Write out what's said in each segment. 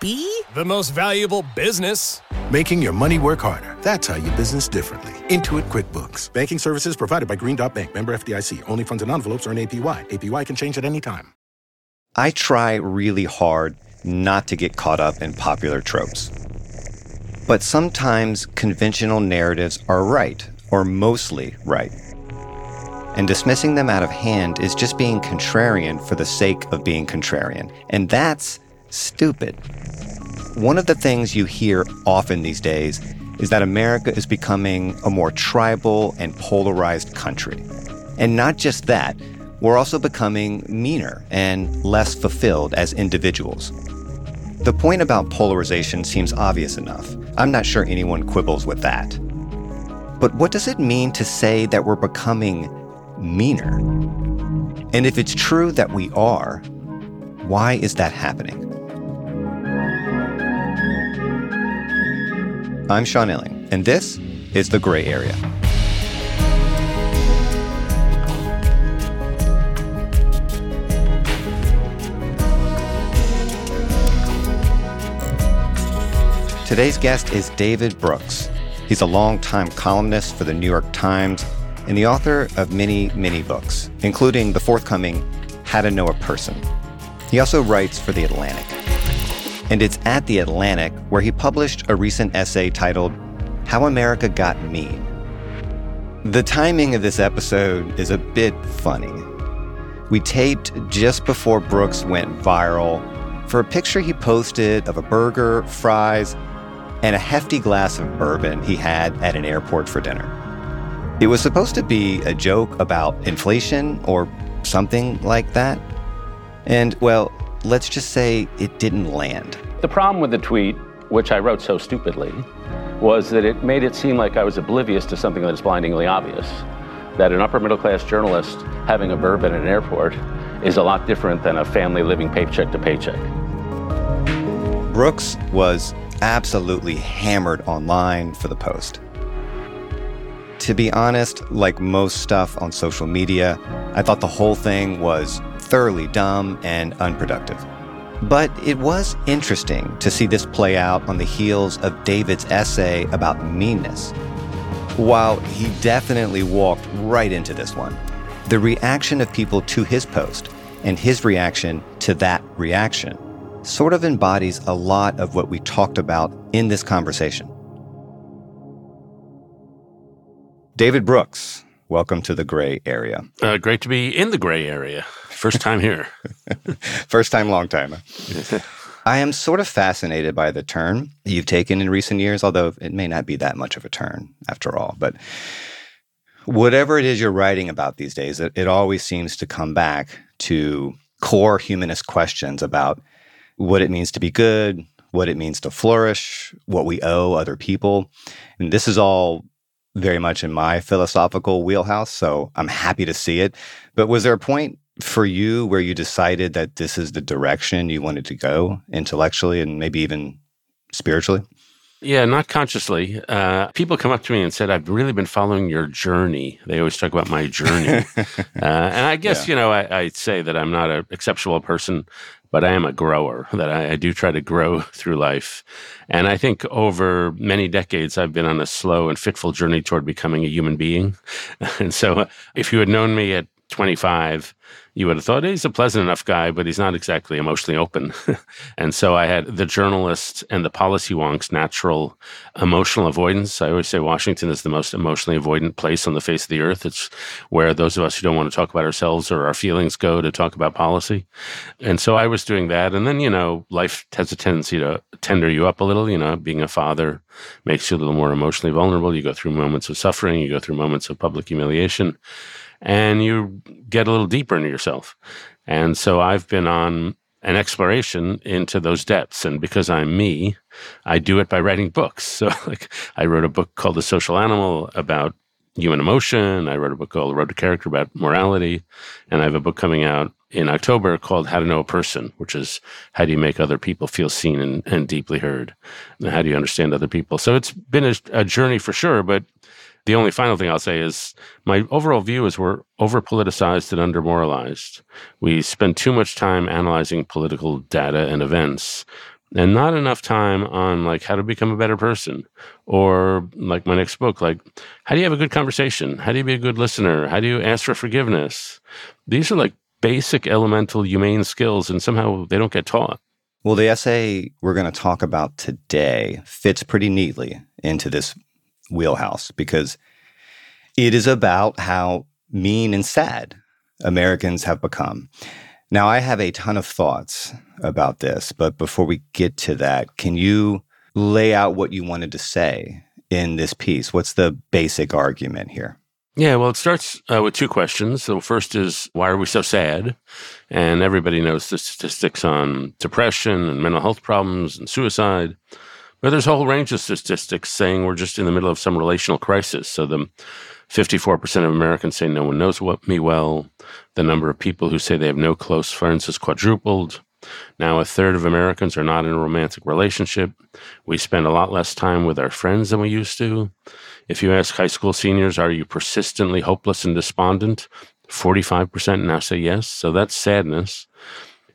The most valuable business. Making your money work harder. That's how you business differently. Intuit QuickBooks. Banking services provided by Green Dot Bank. Member FDIC. Only funds and envelopes earn APY. APY can change at any time. I try really hard not to get caught up in popular tropes. But sometimes conventional narratives are right, or mostly right. And dismissing them out of hand is just being contrarian for the sake of being contrarian. And that's stupid. One of the things you hear often these days is that America is becoming a more tribal and polarized country. And not just that, we're also becoming meaner and less fulfilled as individuals. The point about polarization seems obvious enough. I'm not sure anyone quibbles with that. But what does it mean to say that we're becoming meaner? And if it's true that we are, why is that happening? I'm Sean Illing, and this is The Gray Area. Today's guest is David Brooks. He's a longtime columnist for the New York Times and the author of many, many books, including the forthcoming How to Know a Person. He also writes for The Atlantic. And it's at The Atlantic where he published a recent essay titled How America Got Mean. The timing of this episode is a bit funny. We taped just before Brooks went viral for a picture he posted of a burger, fries, and a hefty glass of bourbon he had at an airport for dinner. It was supposed to be a joke about inflation or something like that. And, well, let's just say it didn't land. The problem with the tweet, which I wrote so stupidly, was that it made it seem like I was oblivious to something that is blindingly obvious. That an upper middle class journalist having a bourbon at an airport is a lot different than a family living paycheck to paycheck. Brooks was absolutely hammered online for the post. To be honest, like most stuff on social media, I thought the whole thing was thoroughly dumb and unproductive. But it was interesting to see this play out on the heels of David's essay about meanness. While he definitely walked right into this one, the reaction of people to his post and his reaction to that reaction sort of embodies a lot of what we talked about in this conversation. David Brooks, welcome to the gray area. Uh, great to be in the gray area. First time here. First time, long time. I am sort of fascinated by the turn you've taken in recent years, although it may not be that much of a turn after all. But whatever it is you're writing about these days, it, it always seems to come back to core humanist questions about what it means to be good, what it means to flourish, what we owe other people. And this is all very much in my philosophical wheelhouse, so I'm happy to see it. But was there a point for you where you decided that this is the direction you wanted to go intellectually and maybe even spiritually? Yeah, not consciously. Uh, people come up to me and said, "I've really been following your journey." They always talk about my journey, uh, and I guess yeah. you know I, I, say that I'm not an exceptional person, but I am a grower. That I, I do try to grow through life, and I think over many decades I've been on a slow and fitful journey toward becoming a human being. and so, if you had known me at 25, you would have thought he's a pleasant enough guy, but he's not exactly emotionally open. and so I had the journalist and the policy wonks natural emotional avoidance. I always say Washington is the most emotionally avoidant place on the face of the earth. It's where those of us who don't want to talk about ourselves or our feelings go to talk about policy. And so I was doing that. And then, you know, life has a tendency to tender you up a little. You know, being a father makes you a little more emotionally vulnerable. You go through moments of suffering, you go through moments of public humiliation and you get a little deeper into yourself. And so I've been on an exploration into those depths. And because I'm me, I do it by writing books. So, like, I wrote a book called The Social Animal about human emotion. I wrote a book called The Road to Character about morality. And I have a book coming out in October called How to Know a Person, which is how do you make other people feel seen and, and deeply heard? And how do you understand other people? So, it's been a, a journey for sure, but the only final thing I'll say is my overall view is we're over politicized and under moralized. We spend too much time analyzing political data and events and not enough time on like how to become a better person or like my next book like how do you have a good conversation? How do you be a good listener? How do you ask for forgiveness? These are like basic elemental humane skills and somehow they don't get taught. Well the essay we're going to talk about today fits pretty neatly into this wheelhouse because it is about how mean and sad Americans have become. Now, I have a ton of thoughts about this, but before we get to that, can you lay out what you wanted to say in this piece? What's the basic argument here? Yeah, well, it starts uh, with two questions. So, first is why are we so sad? And everybody knows the statistics on depression and mental health problems and suicide. But there's a whole range of statistics saying we're just in the middle of some relational crisis. So the 54% of Americans say no one knows what me well. The number of people who say they have no close friends has quadrupled. Now, a third of Americans are not in a romantic relationship. We spend a lot less time with our friends than we used to. If you ask high school seniors, are you persistently hopeless and despondent? 45% now say yes. So that's sadness.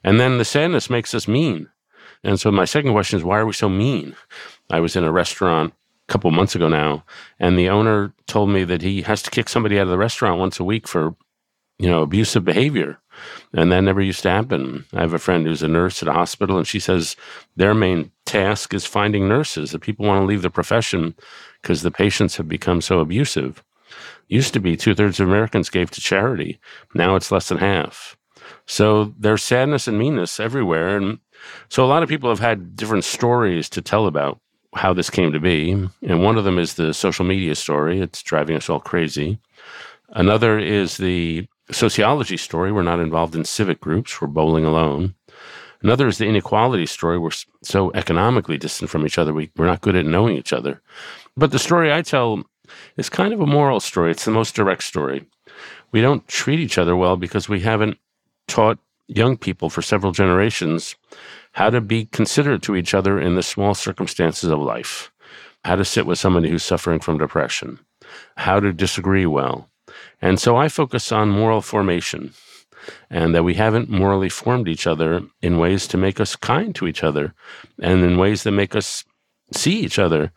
And then the sadness makes us mean. And so my second question is why are we so mean? I was in a restaurant a couple months ago now, and the owner told me that he has to kick somebody out of the restaurant once a week for, you know, abusive behavior. And that never used to happen. I have a friend who's a nurse at a hospital, and she says their main task is finding nurses. That people want to leave the profession because the patients have become so abusive. Used to be two thirds of Americans gave to charity. Now it's less than half. So there's sadness and meanness everywhere. And so a lot of people have had different stories to tell about how this came to be. And one of them is the social media story. It's driving us all crazy. Another is the sociology story. We're not involved in civic groups. We're bowling alone. Another is the inequality story. We're so economically distant from each other. We, we're not good at knowing each other. But the story I tell is kind of a moral story. It's the most direct story. We don't treat each other well because we haven't taught young people for several generations how to be considerate to each other in the small circumstances of life, how to sit with somebody who's suffering from depression, how to disagree well. And so I focus on moral formation and that we haven't morally formed each other in ways to make us kind to each other and in ways that make us see each other.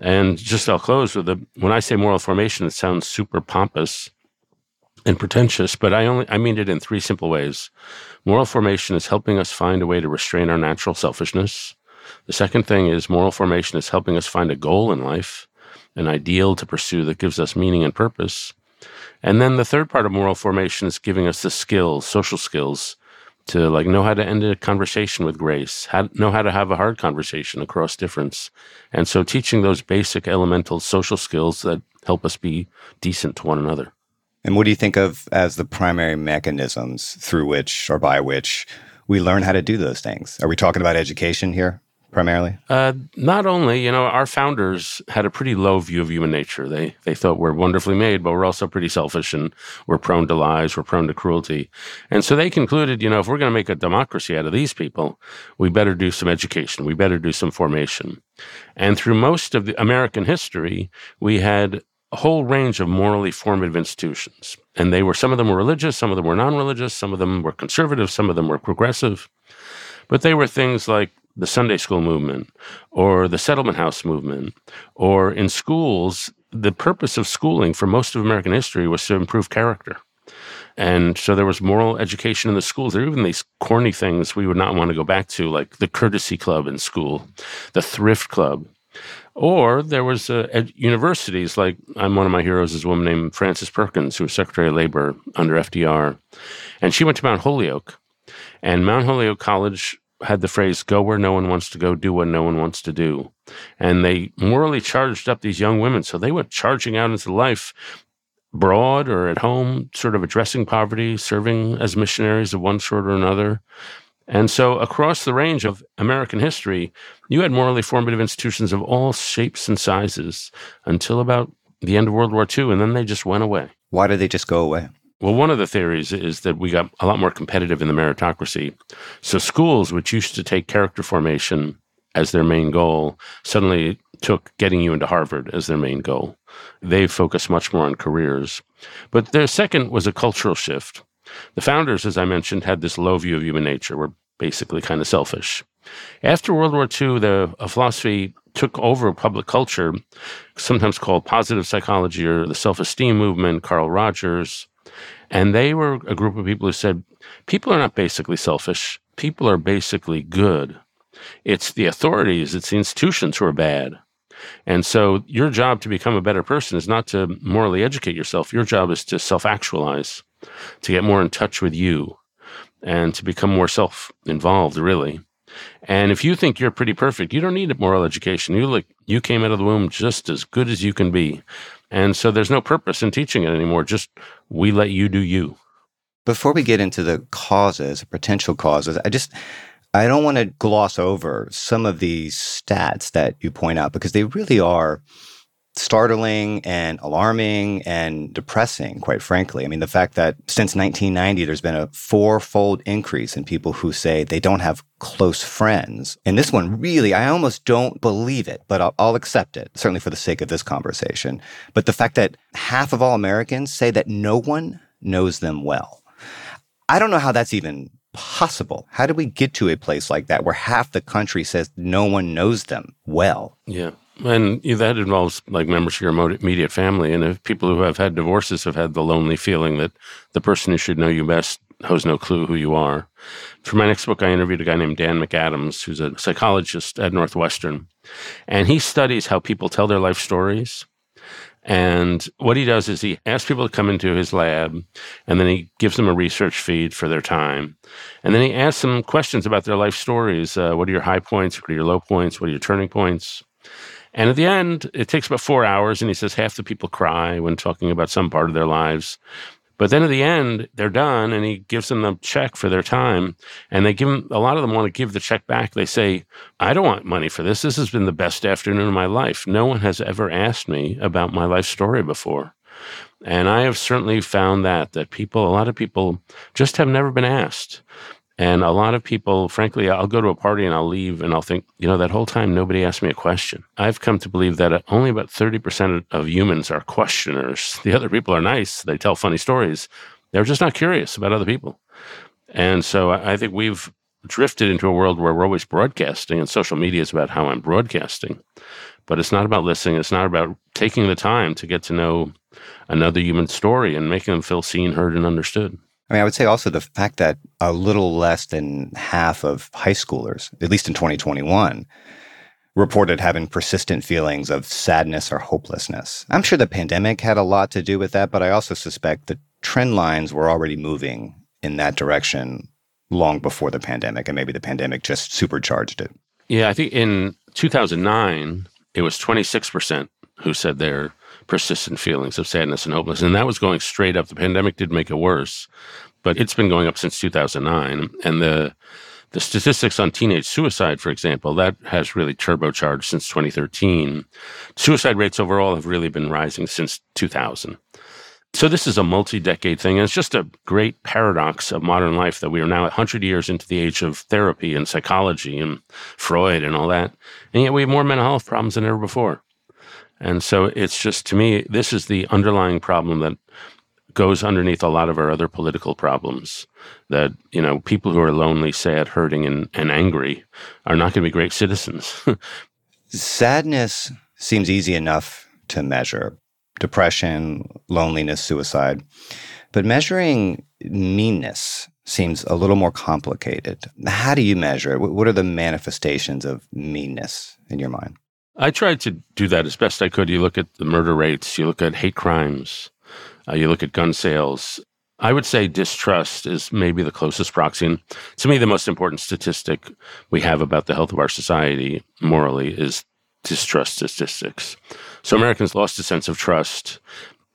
And just I'll close with the when I say moral formation, it sounds super pompous and pretentious, but I only I mean it in three simple ways. Moral formation is helping us find a way to restrain our natural selfishness. The second thing is moral formation is helping us find a goal in life, an ideal to pursue that gives us meaning and purpose. And then the third part of moral formation is giving us the skills, social skills, to like know how to end a conversation with grace, how, know how to have a hard conversation across difference. And so teaching those basic elemental social skills that help us be decent to one another. And what do you think of as the primary mechanisms through which or by which we learn how to do those things? Are we talking about education here primarily? Uh, not only, you know, our founders had a pretty low view of human nature. They they thought we're wonderfully made, but we're also pretty selfish and we're prone to lies, we're prone to cruelty. And so they concluded, you know, if we're going to make a democracy out of these people, we better do some education, we better do some formation. And through most of the American history, we had a whole range of morally formative institutions. And they were, some of them were religious, some of them were non religious, some of them were conservative, some of them were progressive. But they were things like the Sunday school movement or the settlement house movement, or in schools, the purpose of schooling for most of American history was to improve character. And so there was moral education in the schools. There were even these corny things we would not want to go back to, like the courtesy club in school, the thrift club. Or there was uh, ed- universities, like I'm one of my heroes is a woman named Frances Perkins, who was Secretary of Labor under FDR. And she went to Mount Holyoke. And Mount Holyoke College had the phrase, go where no one wants to go, do what no one wants to do. And they morally charged up these young women. So they went charging out into life abroad or at home, sort of addressing poverty, serving as missionaries of one sort or another. And so, across the range of American history, you had morally formative institutions of all shapes and sizes until about the end of World War II, and then they just went away. Why did they just go away? Well, one of the theories is that we got a lot more competitive in the meritocracy. So, schools, which used to take character formation as their main goal, suddenly took getting you into Harvard as their main goal. They focused much more on careers. But their second was a cultural shift. The founders, as I mentioned, had this low view of human nature. We're basically kind of selfish. After World War II, the philosophy took over public culture, sometimes called positive psychology or the self esteem movement, Carl Rogers. And they were a group of people who said people are not basically selfish, people are basically good. It's the authorities, it's the institutions who are bad. And so your job to become a better person is not to morally educate yourself. Your job is to self actualize, to get more in touch with you, and to become more self involved, really. And if you think you're pretty perfect, you don't need moral education. You look, you came out of the womb just as good as you can be. And so there's no purpose in teaching it anymore. Just we let you do you. Before we get into the causes, potential causes, I just I don't want to gloss over some of these stats that you point out because they really are startling and alarming and depressing, quite frankly. I mean, the fact that since 1990, there's been a fourfold increase in people who say they don't have close friends. And this one really, I almost don't believe it, but I'll, I'll accept it, certainly for the sake of this conversation. But the fact that half of all Americans say that no one knows them well. I don't know how that's even possible? How do we get to a place like that where half the country says no one knows them well? Yeah. And that involves like members of your immediate family. And if people who have had divorces have had the lonely feeling that the person who should know you best has no clue who you are. For my next book, I interviewed a guy named Dan McAdams, who's a psychologist at Northwestern. And he studies how people tell their life stories and what he does is he asks people to come into his lab and then he gives them a research feed for their time. And then he asks them questions about their life stories. Uh, what are your high points? What are your low points? What are your turning points? And at the end, it takes about four hours. And he says half the people cry when talking about some part of their lives. But then at the end, they're done and he gives them the check for their time. And they give them, a lot of them want to give the check back. They say, I don't want money for this. This has been the best afternoon of my life. No one has ever asked me about my life story before. And I have certainly found that, that people, a lot of people just have never been asked. And a lot of people, frankly, I'll go to a party and I'll leave and I'll think, you know, that whole time nobody asked me a question. I've come to believe that only about 30% of humans are questioners. The other people are nice, they tell funny stories. They're just not curious about other people. And so I think we've drifted into a world where we're always broadcasting and social media is about how I'm broadcasting. But it's not about listening. It's not about taking the time to get to know another human story and making them feel seen, heard, and understood. I mean, I would say also the fact that a little less than half of high schoolers, at least in 2021, reported having persistent feelings of sadness or hopelessness. I'm sure the pandemic had a lot to do with that, but I also suspect the trend lines were already moving in that direction long before the pandemic, and maybe the pandemic just supercharged it. Yeah, I think in 2009, it was 26% who said their persistent feelings of sadness and hopelessness. And that was going straight up. The pandemic did make it worse, but it's been going up since 2009. And the the statistics on teenage suicide, for example, that has really turbocharged since 2013. Suicide rates overall have really been rising since 2000. So this is a multi-decade thing, and it's just a great paradox of modern life that we are now 100 years into the age of therapy and psychology and Freud and all that, and yet we have more mental health problems than ever before. And so it's just to me, this is the underlying problem that goes underneath a lot of our other political problems. That, you know, people who are lonely, sad, hurting, and, and angry are not going to be great citizens. Sadness seems easy enough to measure depression, loneliness, suicide. But measuring meanness seems a little more complicated. How do you measure it? What are the manifestations of meanness in your mind? I tried to do that as best I could. You look at the murder rates, you look at hate crimes, uh, you look at gun sales. I would say distrust is maybe the closest proxy. And to me, the most important statistic we have about the health of our society morally is distrust statistics. So Americans lost a sense of trust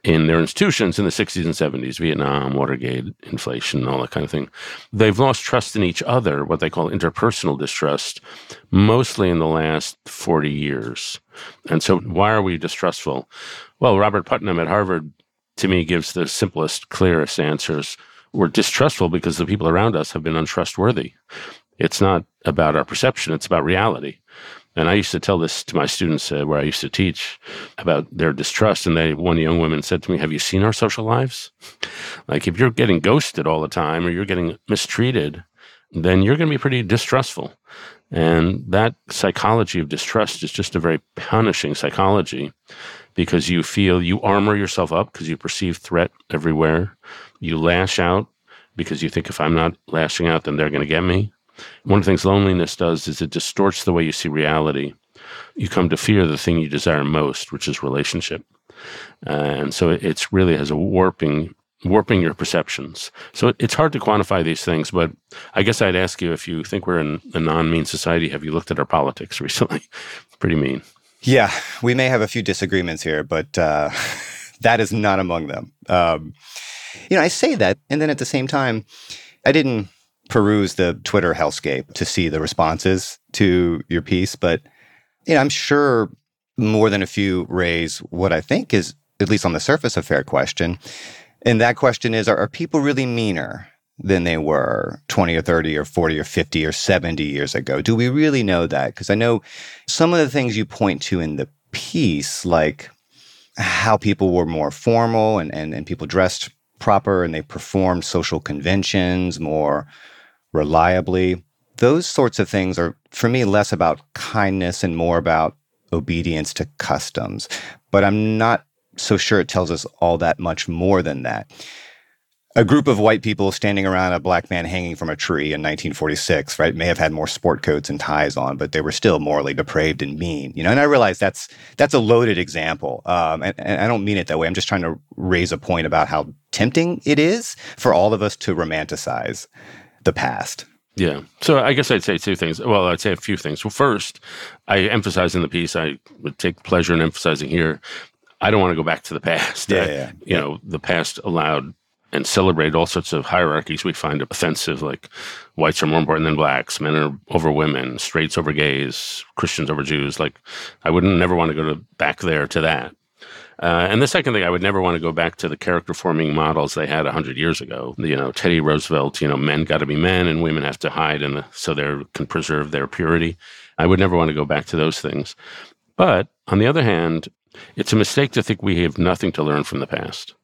in their institutions in the 60s and 70s, Vietnam, Watergate, inflation, all that kind of thing. They've lost trust in each other, what they call interpersonal distrust, mostly in the last 40 years. And so, why are we distrustful? Well, Robert Putnam at Harvard, to me, gives the simplest, clearest answers. We're distrustful because the people around us have been untrustworthy. It's not about our perception, it's about reality. And I used to tell this to my students uh, where I used to teach about their distrust. And they, one young woman said to me, Have you seen our social lives? like, if you're getting ghosted all the time or you're getting mistreated, then you're going to be pretty distrustful. And that psychology of distrust is just a very punishing psychology because you feel you armor yourself up because you perceive threat everywhere. You lash out because you think if I'm not lashing out, then they're going to get me. One of the things loneliness does is it distorts the way you see reality. You come to fear the thing you desire most, which is relationship. Uh, and so it, it's really has a warping warping your perceptions. So it, it's hard to quantify these things, but I guess I'd ask you if you think we're in a non-mean society, have you looked at our politics recently? Pretty mean. Yeah, we may have a few disagreements here, but uh, that is not among them. Um, you know, I say that, and then at the same time, I didn't peruse the Twitter hellscape to see the responses to your piece, but you know, I'm sure more than a few raise what I think is, at least on the surface, a fair question. And that question is are, are people really meaner than they were 20 or 30 or 40 or 50 or 70 years ago? Do we really know that? Because I know some of the things you point to in the piece, like how people were more formal and, and, and people dressed proper and they performed social conventions more reliably. Those sorts of things are, for me, less about kindness and more about obedience to customs. But I'm not so sure it tells us all that much more than that. A group of white people standing around a black man hanging from a tree in 1946, right, may have had more sport coats and ties on, but they were still morally depraved and mean, you know. And I realize that's that's a loaded example, um, and, and I don't mean it that way. I'm just trying to raise a point about how tempting it is for all of us to romanticize the past. Yeah. So I guess I'd say two things. Well, I'd say a few things. Well, first, I emphasize in the piece, I would take pleasure in emphasizing here, I don't want to go back to the past. Yeah, I, yeah, You know, the past allowed and celebrated all sorts of hierarchies we find offensive, like whites are more important than blacks, men are over women, straights over gays, Christians over Jews. Like, I wouldn't never want to go to back there to that. Uh, and the second thing, I would never want to go back to the character forming models they had 100 years ago. You know, Teddy Roosevelt, you know, men got to be men and women have to hide and so they can preserve their purity. I would never want to go back to those things. But on the other hand, it's a mistake to think we have nothing to learn from the past.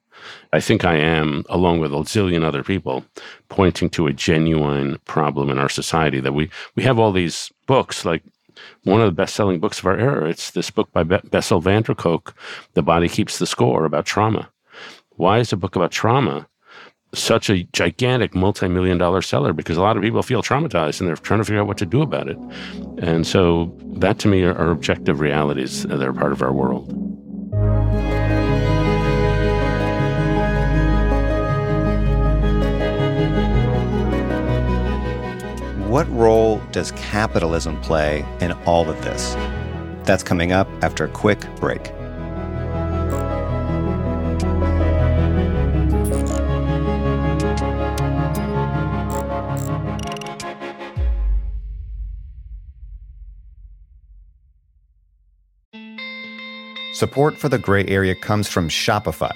I think I am, along with a zillion other people, pointing to a genuine problem in our society that we, we have all these books like one of the best-selling books of our era. It's this book by Bessel van der Kolk, "The Body Keeps the Score," about trauma. Why is a book about trauma such a gigantic multi-million dollar seller? Because a lot of people feel traumatized and they're trying to figure out what to do about it. And so that, to me, are, are objective realities that are part of our world. What role does capitalism play in all of this? That's coming up after a quick break. Support for the gray area comes from Shopify.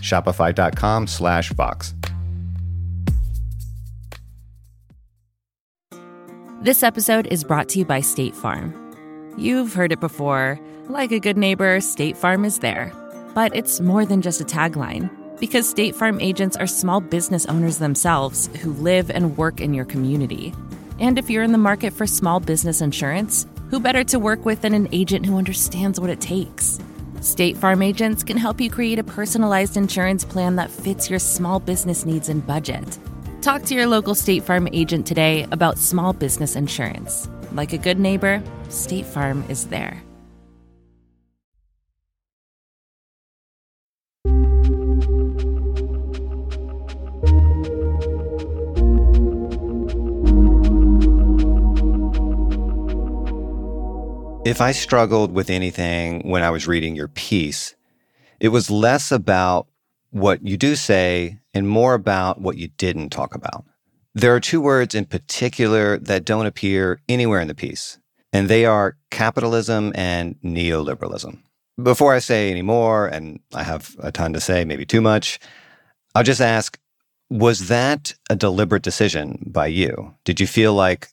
Shopify.com slash Vox. This episode is brought to you by State Farm. You've heard it before. Like a good neighbor, State Farm is there. But it's more than just a tagline, because State Farm agents are small business owners themselves who live and work in your community. And if you're in the market for small business insurance, who better to work with than an agent who understands what it takes? State Farm agents can help you create a personalized insurance plan that fits your small business needs and budget. Talk to your local State Farm agent today about small business insurance. Like a good neighbor, State Farm is there. If I struggled with anything when I was reading your piece, it was less about what you do say and more about what you didn't talk about. There are two words in particular that don't appear anywhere in the piece, and they are capitalism and neoliberalism. Before I say any more, and I have a ton to say, maybe too much, I'll just ask was that a deliberate decision by you? Did you feel like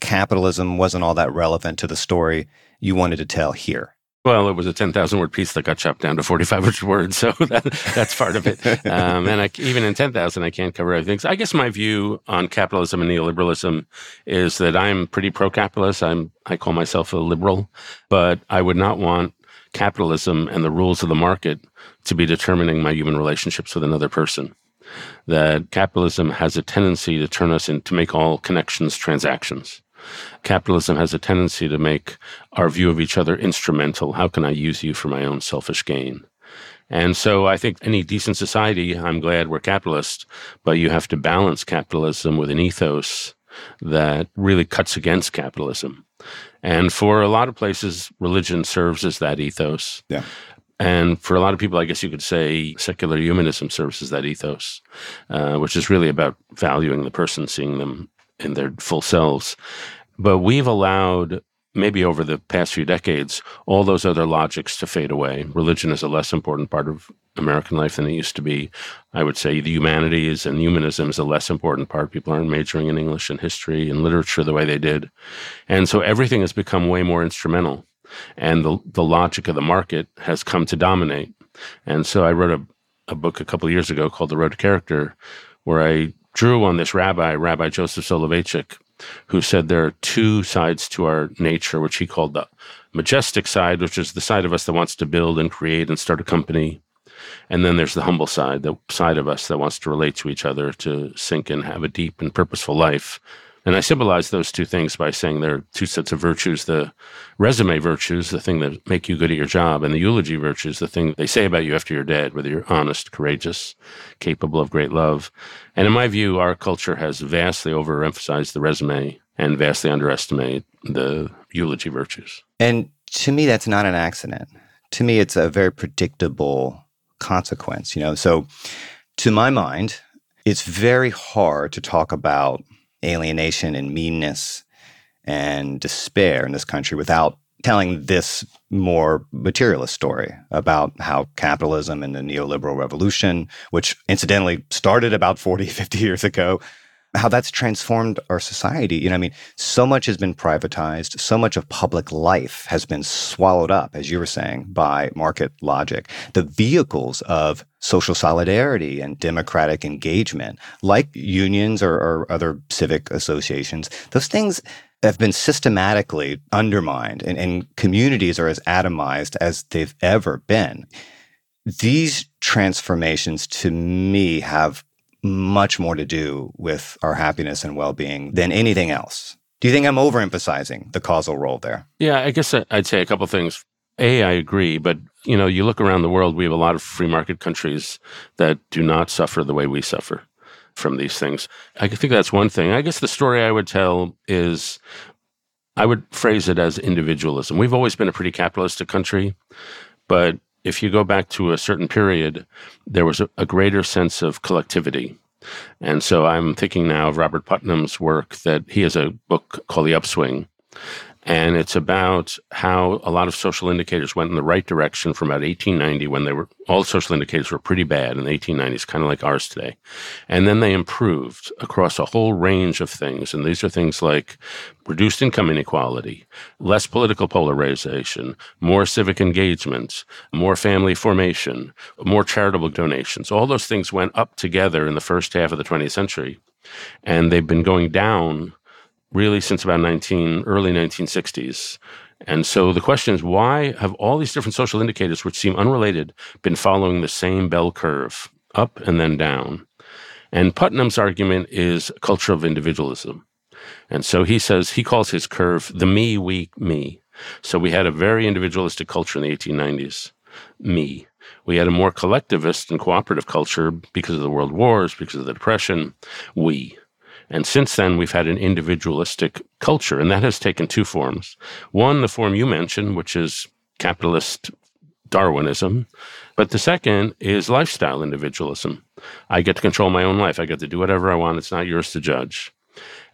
capitalism wasn't all that relevant to the story you wanted to tell here? Well, it was a 10,000 word piece that got chopped down to 4,500 words. So that, that's part of it. Um, and I, even in 10,000, I can't cover everything. So I guess my view on capitalism and neoliberalism is that I'm pretty pro capitalist. I'm, I call myself a liberal, but I would not want capitalism and the rules of the market to be determining my human relationships with another person. That capitalism has a tendency to turn us into make all connections transactions capitalism has a tendency to make our view of each other instrumental. How can I use you for my own selfish gain? And so I think any decent society, I'm glad we're capitalist, but you have to balance capitalism with an ethos that really cuts against capitalism. And for a lot of places, religion serves as that ethos. Yeah. And for a lot of people, I guess you could say secular humanism serves as that ethos, uh, which is really about valuing the person, seeing them in their full selves. But we've allowed, maybe over the past few decades, all those other logics to fade away. Religion is a less important part of American life than it used to be. I would say the humanities and humanism is a less important part. People aren't majoring in English and history and literature the way they did. And so everything has become way more instrumental. And the, the logic of the market has come to dominate. And so I wrote a, a book a couple years ago called The Road to Character, where I drew on this rabbi, Rabbi Joseph Soloveitchik, who said there are two sides to our nature, which he called the majestic side, which is the side of us that wants to build and create and start a company. And then there's the humble side, the side of us that wants to relate to each other, to sink and have a deep and purposeful life. And I symbolize those two things by saying there are two sets of virtues the resume virtues, the thing that make you good at your job, and the eulogy virtues, the thing they say about you after you're dead, whether you're honest, courageous, capable of great love. And in my view, our culture has vastly overemphasized the resume and vastly underestimated the eulogy virtues. And to me, that's not an accident. To me, it's a very predictable consequence, you know. So to my mind, it's very hard to talk about alienation and meanness and despair in this country without telling this more materialist story about how capitalism and the neoliberal revolution, which incidentally started about 40, 50 years ago, how that's transformed our society. You know, I mean, so much has been privatized, so much of public life has been swallowed up, as you were saying, by market logic. The vehicles of social solidarity and democratic engagement, like unions or, or other civic associations, those things have been systematically undermined and, and communities are as atomized as they've ever been. These transformations to me have much more to do with our happiness and well being than anything else. Do you think I'm overemphasizing the causal role there? Yeah, I guess I'd say a couple things. A, I agree, but you know, you look around the world, we have a lot of free market countries that do not suffer the way we suffer from these things. I think that's one thing. I guess the story I would tell is I would phrase it as individualism. We've always been a pretty capitalistic country, but if you go back to a certain period, there was a, a greater sense of collectivity. And so I'm thinking now of Robert Putnam's work that he has a book called The Upswing, and it's about how a lot of social indicators went in the right direction from about 1890 when they were all social indicators were pretty bad in the 1890s, kind of like ours today. And then they improved across a whole range of things. And these are things like reduced income inequality, less political polarization, more civic engagement, more family formation, more charitable donations. All those things went up together in the first half of the 20th century. And they've been going down really since about 19 early 1960s. And so the question is why have all these different social indicators which seem unrelated been following the same bell curve up and then down? And Putnam's argument is culture of individualism. And so he says he calls his curve the me, we, me. So we had a very individualistic culture in the 1890s, me. We had a more collectivist and cooperative culture because of the world wars, because of the depression, we. And since then, we've had an individualistic culture, and that has taken two forms. One, the form you mentioned, which is capitalist Darwinism. But the second is lifestyle individualism. I get to control my own life. I get to do whatever I want. It's not yours to judge.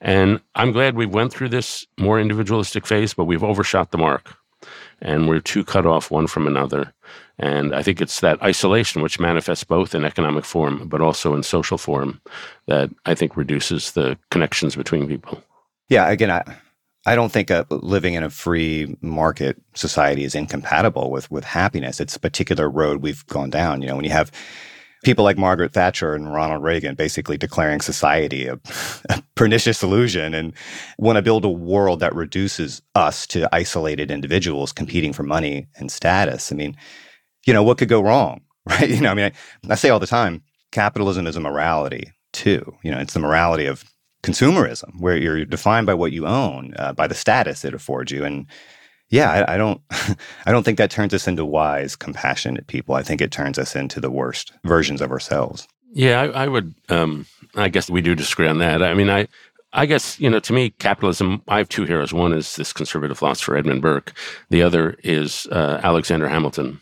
And I'm glad we went through this more individualistic phase, but we've overshot the mark and we're too cut off one from another. And I think it's that isolation, which manifests both in economic form, but also in social form, that I think reduces the connections between people. Yeah, again, I, I don't think uh, living in a free market society is incompatible with with happiness. It's a particular road we've gone down. You know, when you have people like Margaret Thatcher and Ronald Reagan basically declaring society a, a pernicious illusion and want to build a world that reduces us to isolated individuals competing for money and status. I mean, you know, what could go wrong, right? You know, I mean, I, I say all the time, capitalism is a morality too. You know, it's the morality of consumerism, where you're defined by what you own, uh, by the status it affords you, and yeah, I, I don't, I don't think that turns us into wise, compassionate people. I think it turns us into the worst versions of ourselves. Yeah, I, I would. Um, I guess we do disagree on that. I mean, I, I guess you know, to me, capitalism. I have two heroes. One is this conservative philosopher Edmund Burke. The other is uh, Alexander Hamilton,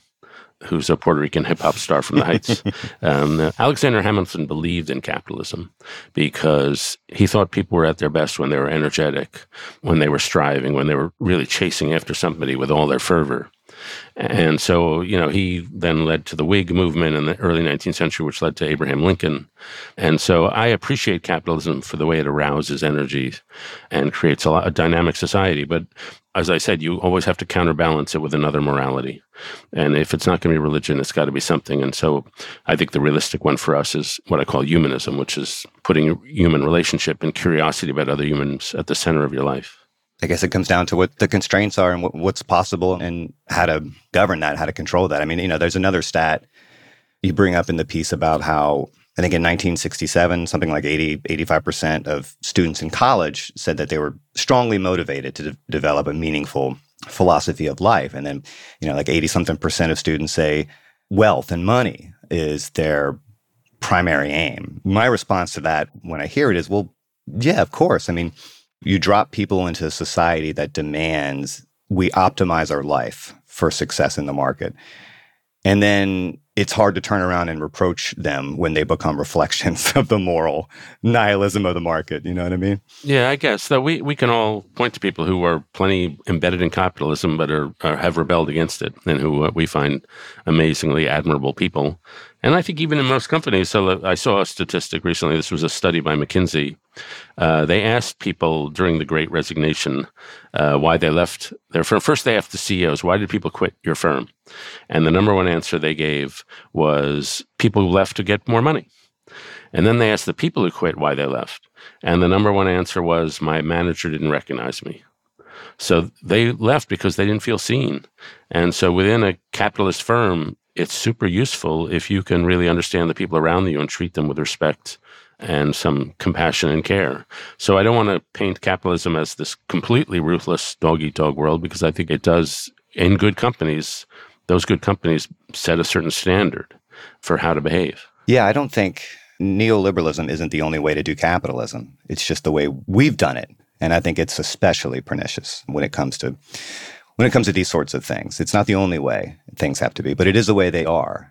who's a Puerto Rican hip hop star from the Heights. um, Alexander Hamilton believed in capitalism because he thought people were at their best when they were energetic, when they were striving, when they were really chasing after somebody with all their fervor. And so, you know, he then led to the Whig movement in the early 19th century, which led to Abraham Lincoln. And so I appreciate capitalism for the way it arouses energy and creates a, lot, a dynamic society. But as I said, you always have to counterbalance it with another morality. And if it's not going to be religion, it's got to be something. And so I think the realistic one for us is what I call humanism, which is putting human relationship and curiosity about other humans at the center of your life. I guess it comes down to what the constraints are and what, what's possible and how to govern that, how to control that. I mean, you know, there's another stat you bring up in the piece about how I think in 1967, something like 80, 85% of students in college said that they were strongly motivated to de- develop a meaningful philosophy of life. And then, you know, like 80 something percent of students say wealth and money is their primary aim. My response to that when I hear it is, well, yeah, of course. I mean, you drop people into a society that demands we optimize our life for success in the market. And then it's hard to turn around and reproach them when they become reflections of the moral nihilism of the market. You know what I mean? Yeah, I guess that we, we can all point to people who are plenty embedded in capitalism, but are, are have rebelled against it, and who uh, we find amazingly admirable people. And I think even in most companies, so I saw a statistic recently. This was a study by McKinsey. Uh, they asked people during the Great Resignation uh, why they left their firm. First, they asked the CEOs, "Why did people quit your firm?" And the number one answer they gave was people who left to get more money. And then they asked the people who quit why they left. And the number one answer was, "My manager didn't recognize me." So they left because they didn't feel seen. And so within a capitalist firm, it's super useful if you can really understand the people around you and treat them with respect and some compassion and care. So I don't want to paint capitalism as this completely ruthless dog eat dog world because I think it does, in good companies, those good companies set a certain standard for how to behave. Yeah, I don't think neoliberalism isn't the only way to do capitalism. It's just the way we've done it. And I think it's especially pernicious when it comes to when it comes to these sorts of things. It's not the only way things have to be, but it is the way they are.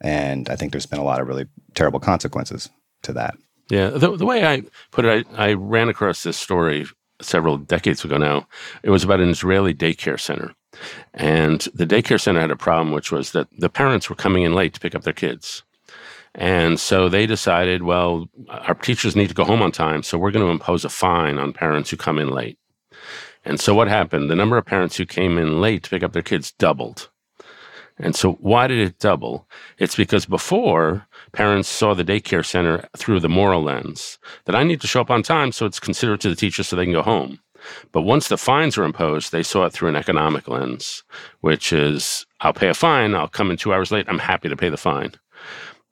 And I think there's been a lot of really terrible consequences to that. Yeah. The, the way I put it, I, I ran across this story several decades ago now. It was about an Israeli daycare center. And the daycare center had a problem, which was that the parents were coming in late to pick up their kids. And so they decided, well, our teachers need to go home on time, so we're going to impose a fine on parents who come in late. And so what happened? The number of parents who came in late to pick up their kids doubled. And so why did it double? It's because before parents saw the daycare center through the moral lens that I need to show up on time so it's considerate to the teacher so they can go home. But once the fines were imposed, they saw it through an economic lens, which is I'll pay a fine, I'll come in two hours late, I'm happy to pay the fine.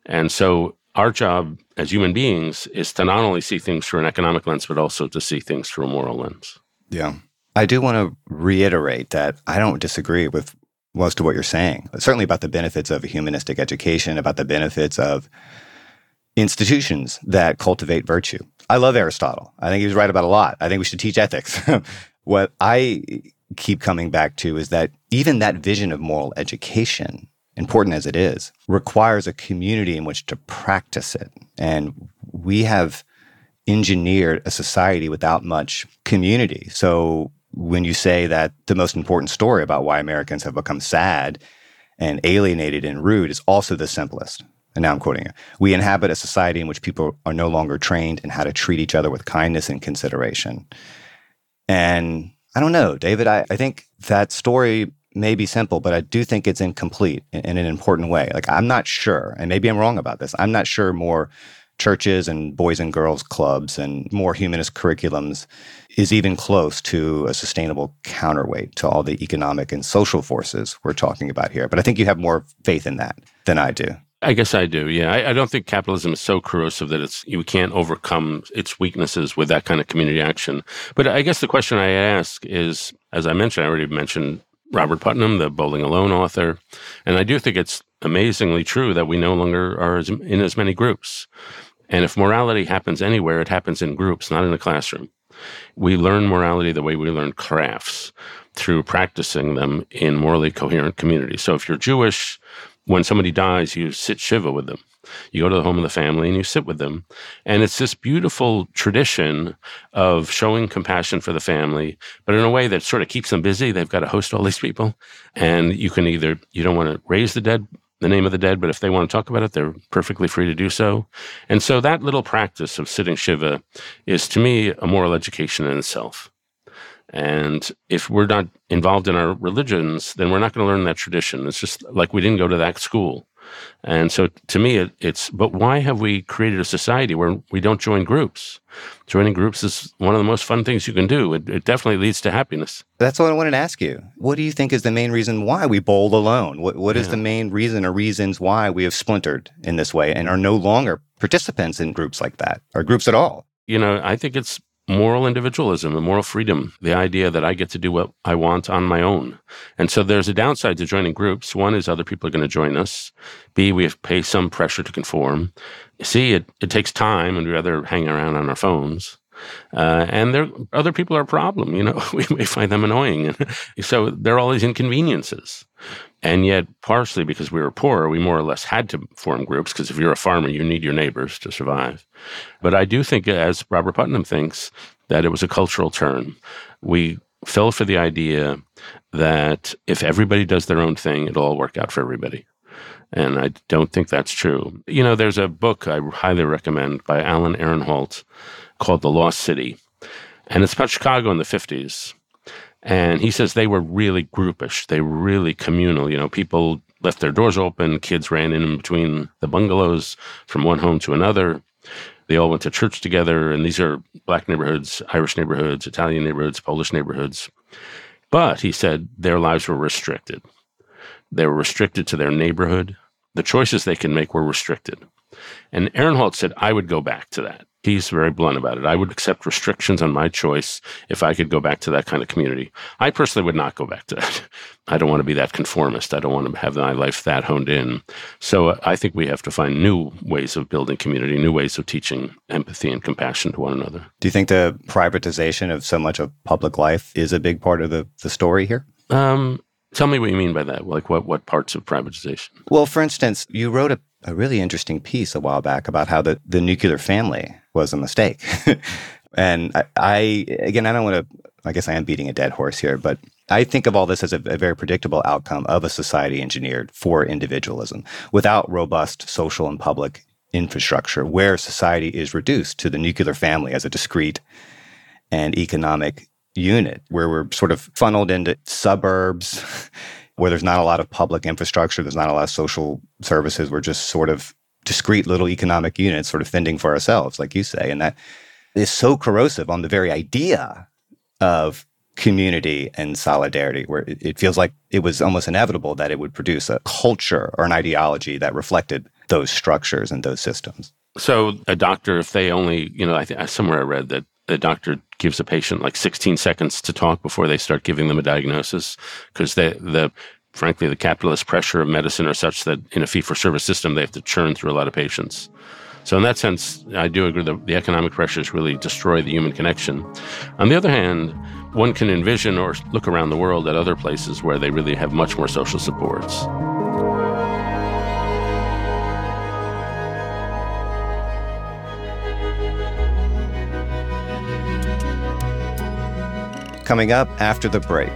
And so our job as human beings is to not only see things through an economic lens, but also to see things through a moral lens. Yeah. I do want to reiterate that I don't disagree with most of what you're saying, certainly about the benefits of a humanistic education, about the benefits of institutions that cultivate virtue. I love Aristotle. I think he was right about a lot. I think we should teach ethics. what I keep coming back to is that even that vision of moral education important as it is, requires a community in which to practice it. And we have engineered a society without much community. So when you say that the most important story about why Americans have become sad and alienated and rude is also the simplest. And now I'm quoting you. We inhabit a society in which people are no longer trained in how to treat each other with kindness and consideration. And I don't know, David, I, I think that story may be simple, but I do think it's incomplete in, in, an important way. Like, I'm not sure, and maybe I'm wrong about this. I'm not sure more churches and boys and girls clubs and more humanist curriculums is even close to a sustainable counterweight to all the economic and social forces we're talking about here. But I think you have more faith in that than I do. I guess I do. Yeah, I, I, don't think capitalism is so corrosive that it's you can't overcome its weaknesses with that kind of community action. But I guess the question I ask is, as I mentioned, I already mentioned Robert Putnam, the Bowling Alone author. And I do think it's amazingly true that we no longer are in as many groups. And if morality happens anywhere, it happens in groups, not in a classroom. We learn morality the way we learn crafts through practicing them in morally coherent communities. So if you're Jewish, when somebody dies, you sit Shiva with them. You go to the home of the family and you sit with them. And it's this beautiful tradition of showing compassion for the family, but in a way that sort of keeps them busy. They've got to host all these people. And you can either, you don't want to raise the dead, the name of the dead, but if they want to talk about it, they're perfectly free to do so. And so that little practice of sitting Shiva is to me a moral education in itself. And if we're not involved in our religions, then we're not going to learn that tradition. It's just like we didn't go to that school. And so to me, it, it's, but why have we created a society where we don't join groups? Joining groups is one of the most fun things you can do. It, it definitely leads to happiness. That's what I wanted to ask you. What do you think is the main reason why we bowl alone? What, what is yeah. the main reason or reasons why we have splintered in this way and are no longer participants in groups like that or groups at all? You know, I think it's moral individualism and moral freedom, the idea that I get to do what I want on my own. And so there's a downside to joining groups. One is other people are going to join us. B, we have to pay some pressure to conform. C, it, it takes time and we rather hang around on our phones. Uh, and there, other people are a problem. You know, we may find them annoying. so there are all these inconveniences. And yet, partially because we were poor, we more or less had to form groups because if you're a farmer, you need your neighbors to survive. But I do think, as Robert Putnam thinks, that it was a cultural turn. We fell for the idea that if everybody does their own thing, it'll all work out for everybody. And I don't think that's true. You know, there's a book I highly recommend by Alan Ehrenhalt called The Lost City. And it's about Chicago in the 50s. And he says they were really groupish. They were really communal. You know, people left their doors open. Kids ran in between the bungalows from one home to another. They all went to church together. And these are black neighborhoods, Irish neighborhoods, Italian neighborhoods, Polish neighborhoods. But he said their lives were restricted. They were restricted to their neighborhood. The choices they can make were restricted. And Ehrenhalt said, I would go back to that. He's very blunt about it. I would accept restrictions on my choice if I could go back to that kind of community. I personally would not go back to that. I don't want to be that conformist. I don't want to have my life that honed in. So uh, I think we have to find new ways of building community, new ways of teaching empathy and compassion to one another. Do you think the privatization of so much of public life is a big part of the, the story here? Um, tell me what you mean by that. Like what, what parts of privatization? Well, for instance, you wrote a, a really interesting piece a while back about how the, the nuclear family was a mistake. and I, I, again, I don't want to, I guess I am beating a dead horse here, but I think of all this as a, a, very predictable outcome of a society engineered for individualism without robust social and public infrastructure, where society is reduced to the nuclear family as a discrete and economic unit, where we're sort of funneled into suburbs. where there's not a lot of public infrastructure, there's not a lot of social services. We're just sort of discrete little economic units sort of fending for ourselves, like you say. And that is so corrosive on the very idea of community and solidarity, where it feels like it was almost inevitable that it would produce a culture or an ideology that reflected those structures and those systems. So, a doctor, if they only, you know, I think somewhere I read that the doctor gives a patient like 16 seconds to talk before they start giving them a diagnosis because the the frankly, the capitalist pressure of medicine are such that in a fee for service system, they have to churn through a lot of patients. So, in that sense, I do agree that the economic pressures really destroy the human connection. On the other hand, one can envision or look around the world at other places where they really have much more social supports. Coming up after the break.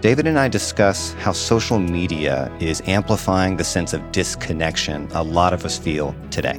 David and I discuss how social media is amplifying the sense of disconnection a lot of us feel today.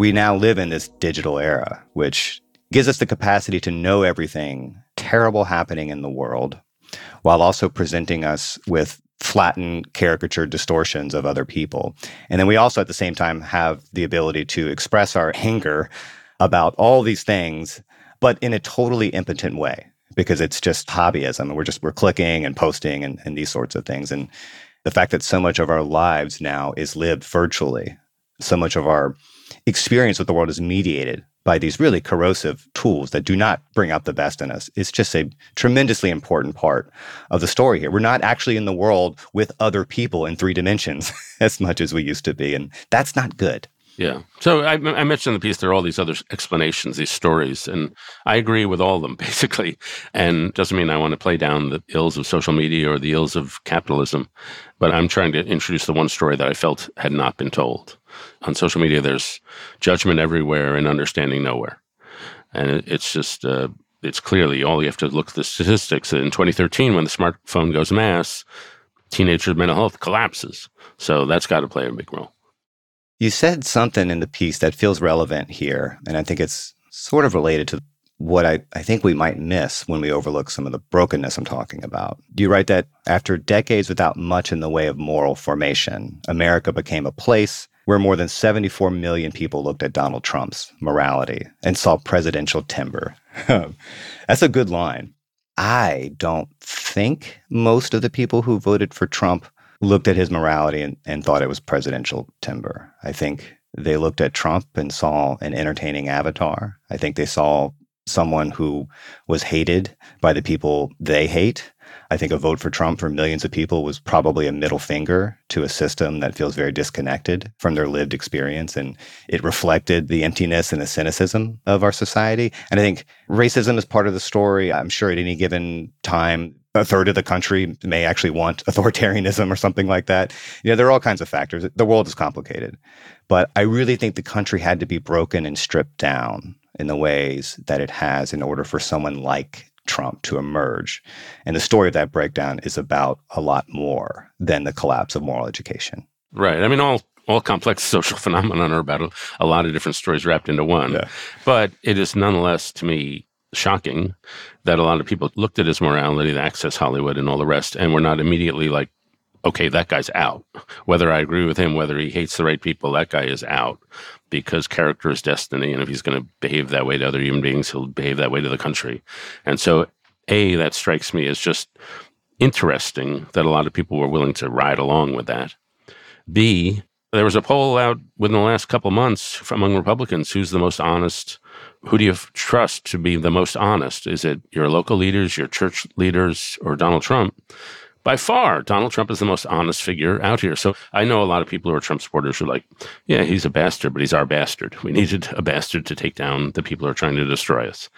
We now live in this digital era, which gives us the capacity to know everything terrible happening in the world while also presenting us with flattened caricature distortions of other people. And then we also at the same time have the ability to express our anger about all these things, but in a totally impotent way because it's just hobbyism we're just we're clicking and posting and, and these sorts of things. And the fact that so much of our lives now is lived virtually, so much of our experience with the world is mediated by these really corrosive tools that do not bring out the best in us. It's just a tremendously important part of the story here. We're not actually in the world with other people in three dimensions as much as we used to be. And that's not good. Yeah. So I, I, mentioned in the piece there are all these other explanations, these stories, and I agree with all of them basically. And doesn't mean I want to play down the ills of social media or the ills of capitalism, but I'm trying to introduce the one story that I felt had not been told. On social media, there's judgment everywhere and understanding nowhere, and it, it's just uh, it's clearly all you have to look at the statistics. In 2013, when the smartphone goes mass, teenagers' mental health collapses. So that's got to play a big role. You said something in the piece that feels relevant here, and I think it's sort of related to what I, I think we might miss when we overlook some of the brokenness I'm talking about. You write that after decades without much in the way of moral formation, America became a place where more than 74 million people looked at Donald Trump's morality and saw presidential timber. That's a good line. I don't think most of the people who voted for Trump looked at his morality and, and thought it was presidential timber. I think they looked at Trump and saw an entertaining avatar. I think they saw someone who was hated by the people they hate. I think a vote for Trump for millions of people was probably a middle finger to a system that feels very disconnected from their lived experience. And it reflected the emptiness and the cynicism of our society. And I think racism is part of the story. I'm sure at any given time, a third of the country may actually want authoritarianism or something like that. You know, there are all kinds of factors. The world is complicated. But I really think the country had to be broken and stripped down in the ways that it has in order for someone like Trump to emerge. And the story of that breakdown is about a lot more than the collapse of moral education. Right. I mean, all all complex social phenomena are about a, a, lot of different stories wrapped into one. Yeah. But it is nonetheless, to me, shocking that a lot of people looked at his morality, the Access Hollywood, and all the rest, and were not immediately like, okay, that guy's out. Whether I agree with him, whether he hates the right people, that guy is out because character is destiny. And if he's going to behave that way to other human beings, he'll behave that way to the country. And so, A, that strikes me as just interesting that a lot of people were willing to ride along with that. B, there was a poll out within the last couple months among Republicans who's the most honest. Who do you trust to be the most honest? Is it your local leaders, your church leaders, or Donald Trump? By far, Donald Trump is the most honest figure out here. So I know a lot of people who are Trump supporters who are like, yeah, he's a bastard, but he's our bastard. We needed a bastard to take down the people who are trying to destroy us.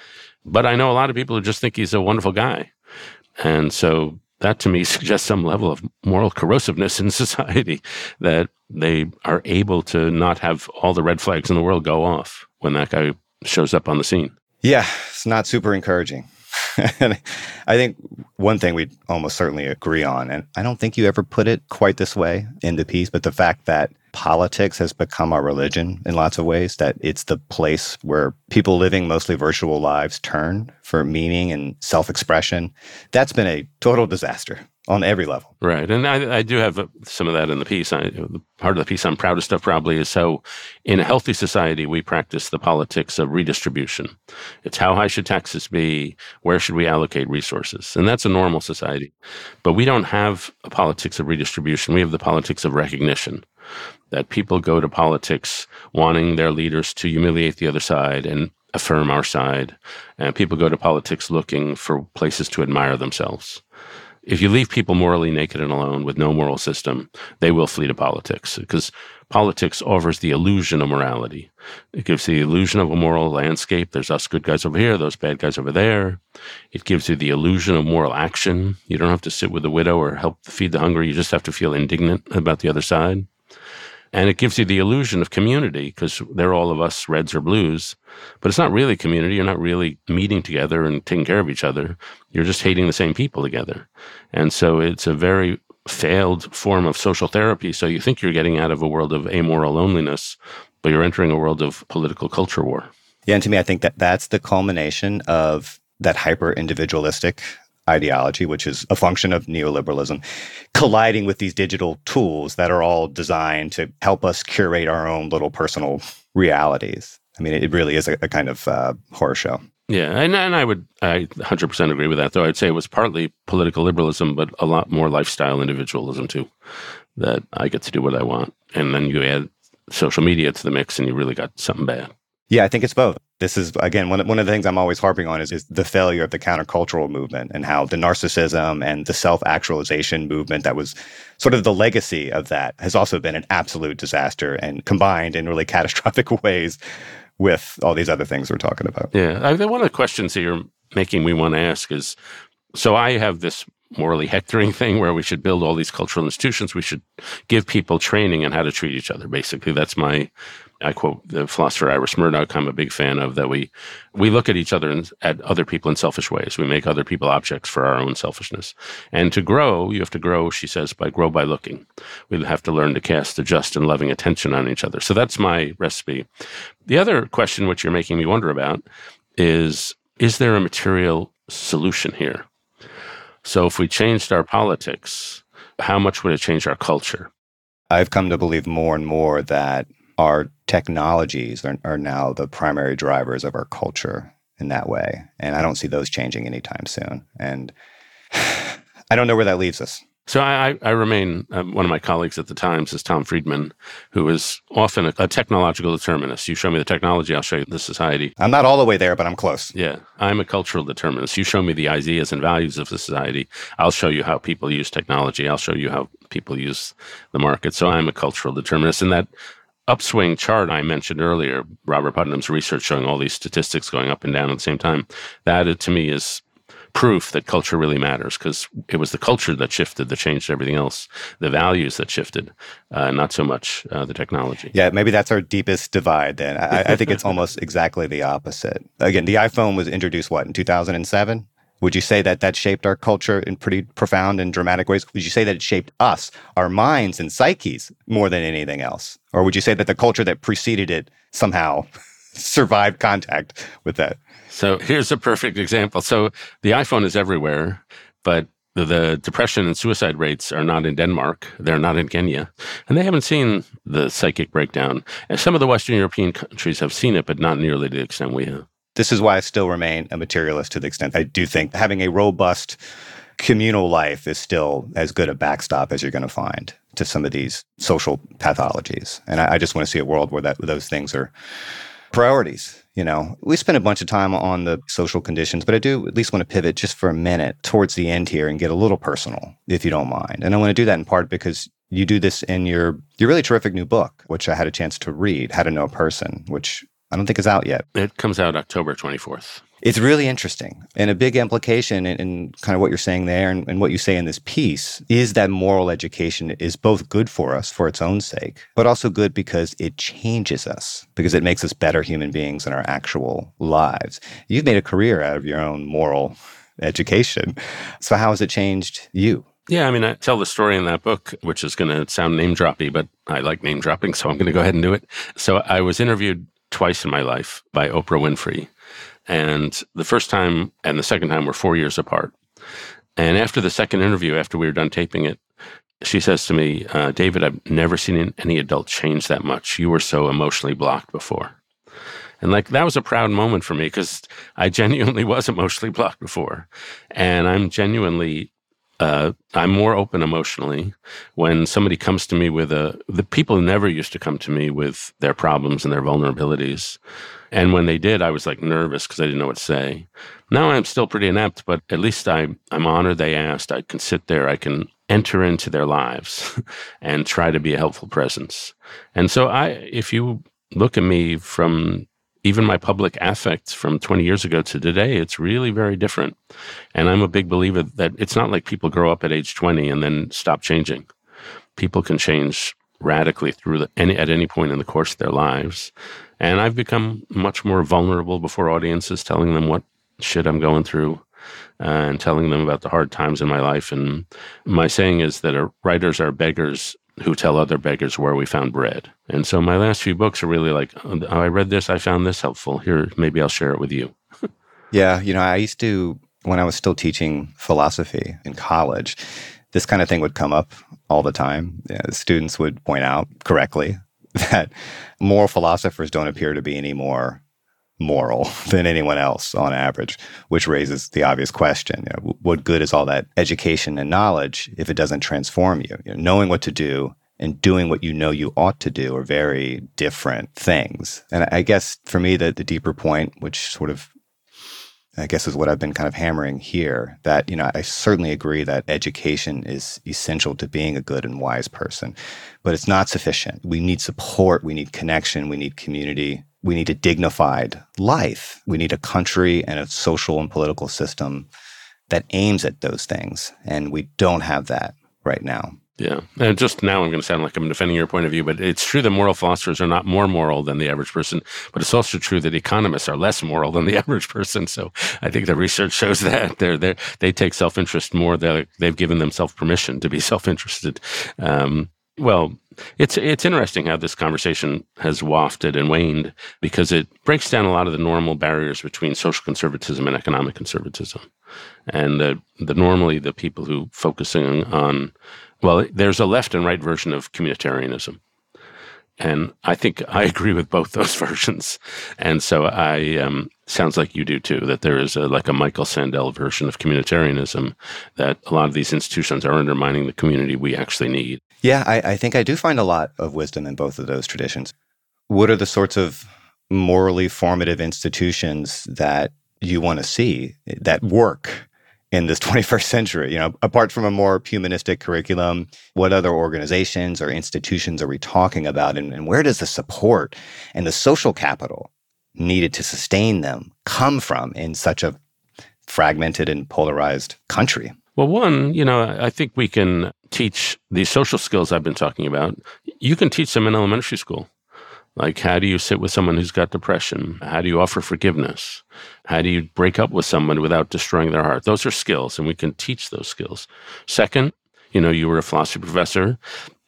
But I know a lot of people who just think he's a wonderful guy. And so that to me suggests some level of moral corrosiveness in society that they are able to not have all the red flags in the world go off when that guy shows up on the scene. Yeah, it's not super encouraging. I think one thing we almost certainly agree on, and I don't think you ever put it quite this way in the piece, but the fact that politics has become our religion in lots of ways, that it's the place where people living mostly virtual lives turn for meaning and self expression. That's been a total disaster on every level. Right. And I, I do have uh, some of that in the piece. I, part of the piece I'm proudest of probably is how, in a healthy society, we practice the politics of redistribution. It's how high should taxes be? Where should we allocate resources? And that's a normal society. But we don't have a politics of redistribution. We have the politics of recognition that people go to politics wanting their leaders to humiliate the other side and affirm our side. And people go to politics looking for places to admire themselves. If you leave people morally naked and alone with no moral system, they will flee to politics because politics offers the illusion of morality. It gives the illusion of a moral landscape. There's us good guys over here, those bad guys over there. It gives you the illusion of moral action. You don't have to sit with the widow or help feed the hungry. You just have to feel indignant about the other side. And it gives you the illusion of community because they're all of us reds or blues. But it's not really community. You're not really meeting together and taking care of each other. You're just hating the same people together. And so it's a very failed form of social therapy. So you think you're getting out of a world of amoral loneliness, but you're entering a world of political culture war. Yeah. And to me, I think that that's the culmination of that hyper individualistic ideology, which is a function of neoliberalism, colliding with these digital tools that are all designed to help us curate our own little personal realities. I mean, it really is a, a kind of uh, horror show. Yeah, and, and I would I 100% agree with that, though I'd say it was partly political liberalism, but a lot more lifestyle individualism too. That I get to do what I want. And then you add social media to the mix and you really got something bad. Yeah, I think it's both. This is again one one of the things I'm always harping on is, is the failure of the countercultural movement and how the narcissism and the self-actualization movement that was sort of the legacy of that has also been an absolute disaster and combined in really catastrophic ways with all these other things we're talking about. Yeah, I one of the questions that you're making me want to ask is so I have this morally hectoring thing where we should build all these cultural institutions. We should give people training on how to treat each other. Basically, that's my I quote the philosopher Iris Murdoch. I'm a big fan of that. We we look at each other and at other people in selfish ways. We make other people objects for our own selfishness. And to grow, you have to grow. She says by grow by looking. We have to learn to cast a just and loving attention on each other. So that's my recipe. The other question, which you're making me wonder about, is is there a material solution here? So if we changed our politics, how much would it change our culture? I've come to believe more and more that our technologies are, are now the primary drivers of our culture in that way. And I don't see those changing anytime soon. And I don't know where that leaves us. So I, I remain um, one of my colleagues at the Times is Tom Friedman, who is often a, a, technological determinist. You show me the technology, I'll show you the society. I'm not all the way there, but I'm close. Yeah, I'm a cultural determinist. You show me the ideas and values of the society, I'll show you how people use technology. I'll show you how people use the market. So I'm a cultural determinist, and that upswing chart I mentioned earlier, Robert Putnam's research showing all these statistics going up and down at the same time, that to me is proof that culture really matters because it was the culture that shifted, that changed everything else, the values that shifted, uh, not so much uh, the technology. Yeah, maybe that's our deepest divide then. I, I think it's almost exactly the opposite. Again, the iPhone was introduced, what, in 2007? Would you say that that shaped our culture in pretty profound and dramatic ways? Would you say that it shaped us, our minds and psyches more than anything else? Or would you say that the culture that preceded it somehow survived contact with that? So here's a perfect example. So the iPhone is everywhere, but the, the, depression and suicide rates are not in Denmark. They're not in Kenya. And they haven't seen the psychic breakdown. And some of the Western European countries have seen it, but not nearly to the extent we have. This is why I still remain a materialist to the extent I do think having a robust communal life is still as good a backstop as you're going to find to some of these social pathologies. And I, I just want to see a world where that those things are priorities. You know, we spent a bunch of time on the social conditions, but I do at least want to pivot just for a minute towards the end here and get a little personal, if you don't mind. And I want to do that in part because you do this in your your really terrific new book, which I had a chance to read, How to Know a Person, which I don't think it's out yet. It comes out October 24th. It's really interesting. And a big implication in, in kind of what you're saying there and, and, what you say in this piece is that moral education is both good for us for its own sake, but also good because it changes us, because it makes us better human beings in our actual lives. You've made a career out of your own moral education. So, how has it changed you? Yeah, I mean, I tell the story in that book, which is going to sound name droppy, but I like name dropping, so I'm going to go ahead and do it. So I was interviewed twice in my life by Oprah Winfrey. And the first time and the second time were four years apart. And after the second interview, after we were done taping it, she says to me, uh, David, I've never seen any adult change that much. You were so emotionally blocked before. And like that was a proud moment for me because I genuinely was emotionally blocked before. And I'm genuinely uh, I'm more open emotionally when somebody comes to me with a. The people never used to come to me with their problems and their vulnerabilities, and when they did, I was like nervous because I didn't know what to say. Now I'm still pretty inept, but at least I I'm honored they asked. I can sit there, I can enter into their lives, and try to be a helpful presence. And so I, if you look at me from even my public affect from 20 years ago to today, it's really very different. And I'm a big believer that it's not like people grow up at age 20 and then stop changing. People can change radically through the, any, at any point in the course of their lives. And I've become much more vulnerable before audiences, telling them what shit I'm going through uh, and telling them about the hard times in my life. And my saying is that writers are beggars who tell other beggars where we found bread. And so my last few books are really like, oh, I read this, I found this helpful. Here, maybe I'll share it with you. yeah, you know, I used to, when I was still teaching philosophy in college, this kind of thing would come up all the time. Yeah, students would point out correctly that moral philosophers don't appear to be any more moral than anyone else on average, which raises the obvious question: you know, what good is all that education and knowledge if it doesn't transform you? you know, knowing what to do and doing what you know you ought to do are very different things. And I guess for me, the, the deeper point, which sort of I guess is what I've been kind of hammering here that, you know, I certainly agree that education is essential to being a good and wise person, but it's not sufficient. We need support, we need connection, we need community, we need a dignified life. We need a country and a social and political system that aims at those things. And we don't have that right now. Yeah. And just now I'm going to sound like I'm defending your point of view, but it's true that moral philosophers are not more moral than the average person, but it's also true that economists are less moral than the average person. So I think the research shows that they're, they're they take self-interest more. they they've given themselves permission to be self-interested. Um, well, it's it's interesting how this conversation has wafted and waned because it breaks down a lot of the normal barriers between social conservatism and economic conservatism, and the, the normally the people who focusing on well, there's a left and right version of communitarianism. And I think I agree with both those versions. And so I, um, sounds like you do too, that there is a, like a Michael Sandel version of communitarianism, that a lot of these institutions are undermining the community we actually need. Yeah, I, I think I do find a lot of wisdom in both of those traditions. What are the sorts of morally formative institutions that you want to see that work in this 21st century? You know, apart from a more humanistic curriculum, what other organizations or institutions are we talking about? And, and where does the support and the social capital needed to sustain them come from in such a fragmented and polarized country? Well, one, you know, I think we can teach these social skills I've been talking about. You can teach them in elementary school. Like, how do you sit with someone who's got depression? How do you offer forgiveness? How do you break up with someone without destroying their heart? Those are skills, and we can teach those skills. Second, you know, you were a philosophy professor.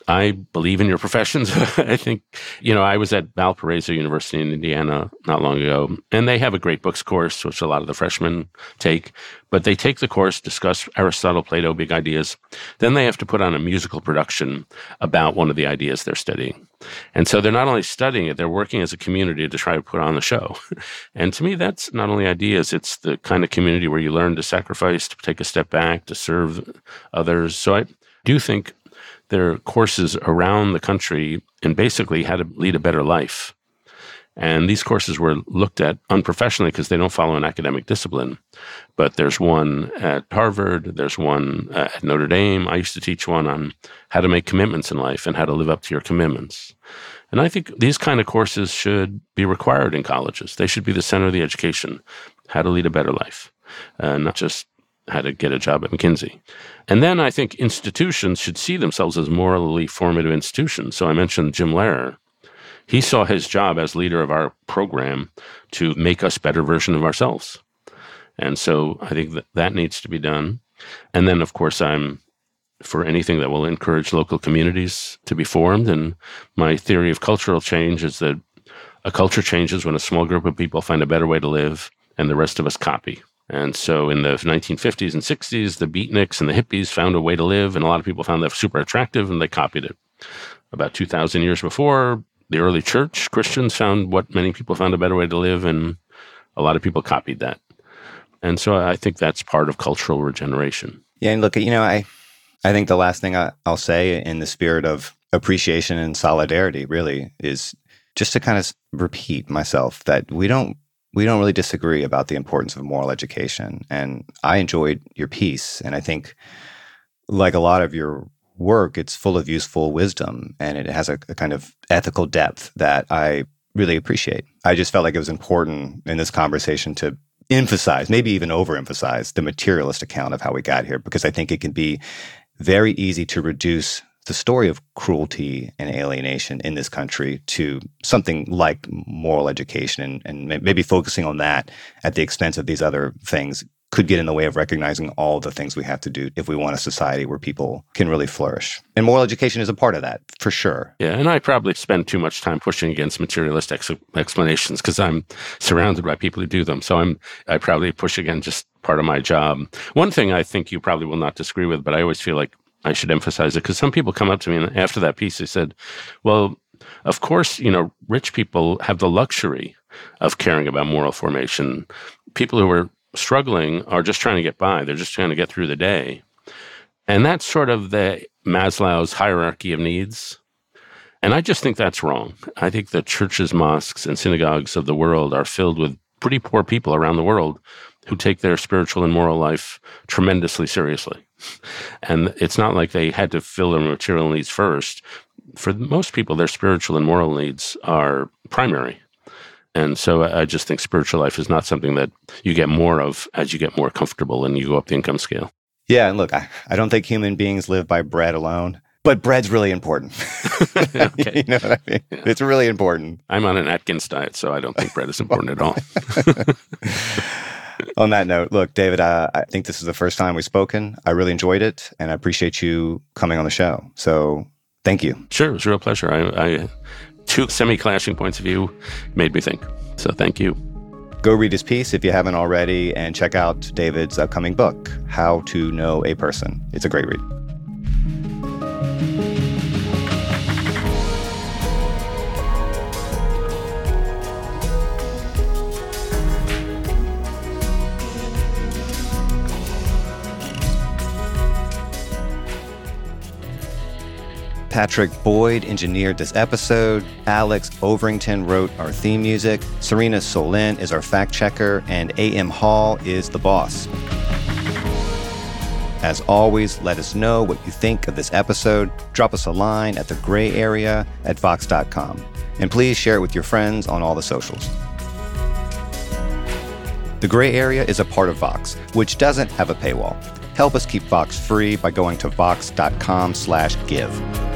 I believe in your professions. I think, you know, I was at Valparaiso University in Indiana not long ago, and they have a great books course, which a lot of the freshmen take. But they take the course, discuss Aristotle, Plato, big ideas. Then they have to put on a musical production about one of the ideas they're studying. And so they're not only studying it, they're working as a community to try to put on the show. and to me, that's not only ideas, it's the kind of community where you learn to sacrifice, to take a step back, to serve others. So I do think there are courses around the country and basically how to lead a better life. And these courses were looked at unprofessionally because they don't follow an academic discipline. But there's one at Harvard, there's one at Notre Dame. I used to teach one on how to make commitments in life and how to live up to your commitments. And I think these kind of courses should be required in colleges. They should be the center of the education, how to lead a better life, uh, not just how to get a job at McKinsey. And then I think institutions should see themselves as morally formative institutions. So I mentioned Jim Lehrer. He saw his job as leader of our program to make us better version of ourselves. And so I think that that needs to be done. And then, of course, I'm for anything that will encourage local communities to be formed. And my theory of cultural change is that a culture changes when a small group of people find a better way to live and the rest of us copy. And so in the 1950s and 60s, the beatniks and the hippies found a way to live, and a lot of people found that super attractive and they copied it. About 2,000 years before, the early church, Christians found what many people found a better way to live, and a lot of people copied that. And so I think that's part of cultural regeneration. Yeah, and look, you know, I, I think the last thing I, I'll say in the spirit of appreciation and solidarity really is just to kind of repeat myself that we don't we don't really disagree about the importance of moral education. And I enjoyed your piece. And I think, like a lot of your work, it's full of useful wisdom and it has a, a kind of ethical depth that I really appreciate. I just felt like it was important in this conversation to emphasize, maybe even overemphasize, the materialist account of how we got here, because I think it can be very easy to reduce the story of cruelty and alienation in this country to something like moral education and, and maybe focusing on that at the expense of these other things could get in the way of recognizing all the things we have to do if we want a society where people can really flourish. And moral education is a part of that, for sure. Yeah, and I probably spend too much time pushing against materialist ex- explanations because I'm surrounded by people who do them. So I'm I probably push against just part of my job. One thing I think you probably will not disagree with, but I always feel like I should emphasize it because some people come up to me and after that piece, they said, well, of course, you know, rich people have the luxury of caring about moral formation. People who are struggling are just trying to get by. They're just trying to get through the day. And that's sort of the Maslow's hierarchy of needs. And I just think that's wrong. I think the churches, mosques, and synagogues of the world are filled with pretty poor people around the world who take their spiritual and moral life tremendously seriously. And it's not like they had to fill their material needs first. For most people, their spiritual and moral needs are primary. And so I just think spiritual life is not something that you get more of as you get more comfortable and you go up the income scale. Yeah. And look, I, I don't think human beings live by bread alone, but bread's really important. okay. you know what I mean? Yeah. It's really important. I'm on an Atkins diet, so I don't think bread is important at all. on that note, look, David, uh, I think this is the first time we've spoken. I really enjoyed it, and I appreciate you coming on the show. So thank you. Sure, it was a real pleasure. I, I two semi-clashing points of view made me think. So thank you. Go read his piece if you haven't already, and check out David's upcoming book, How to Know a Person. It's a great read. Patrick Boyd engineered this episode. Alex Overington wrote our theme music. Serena Solin is our fact checker. And A.M. Hall is the boss. As always, let us know what you think of this episode. Drop us a line at the gray area at vox.com. And please share it with your friends on all the socials. The Gray Area is a part of Vox, which doesn't have a paywall. Help us keep Vox free by going to vox.com/give.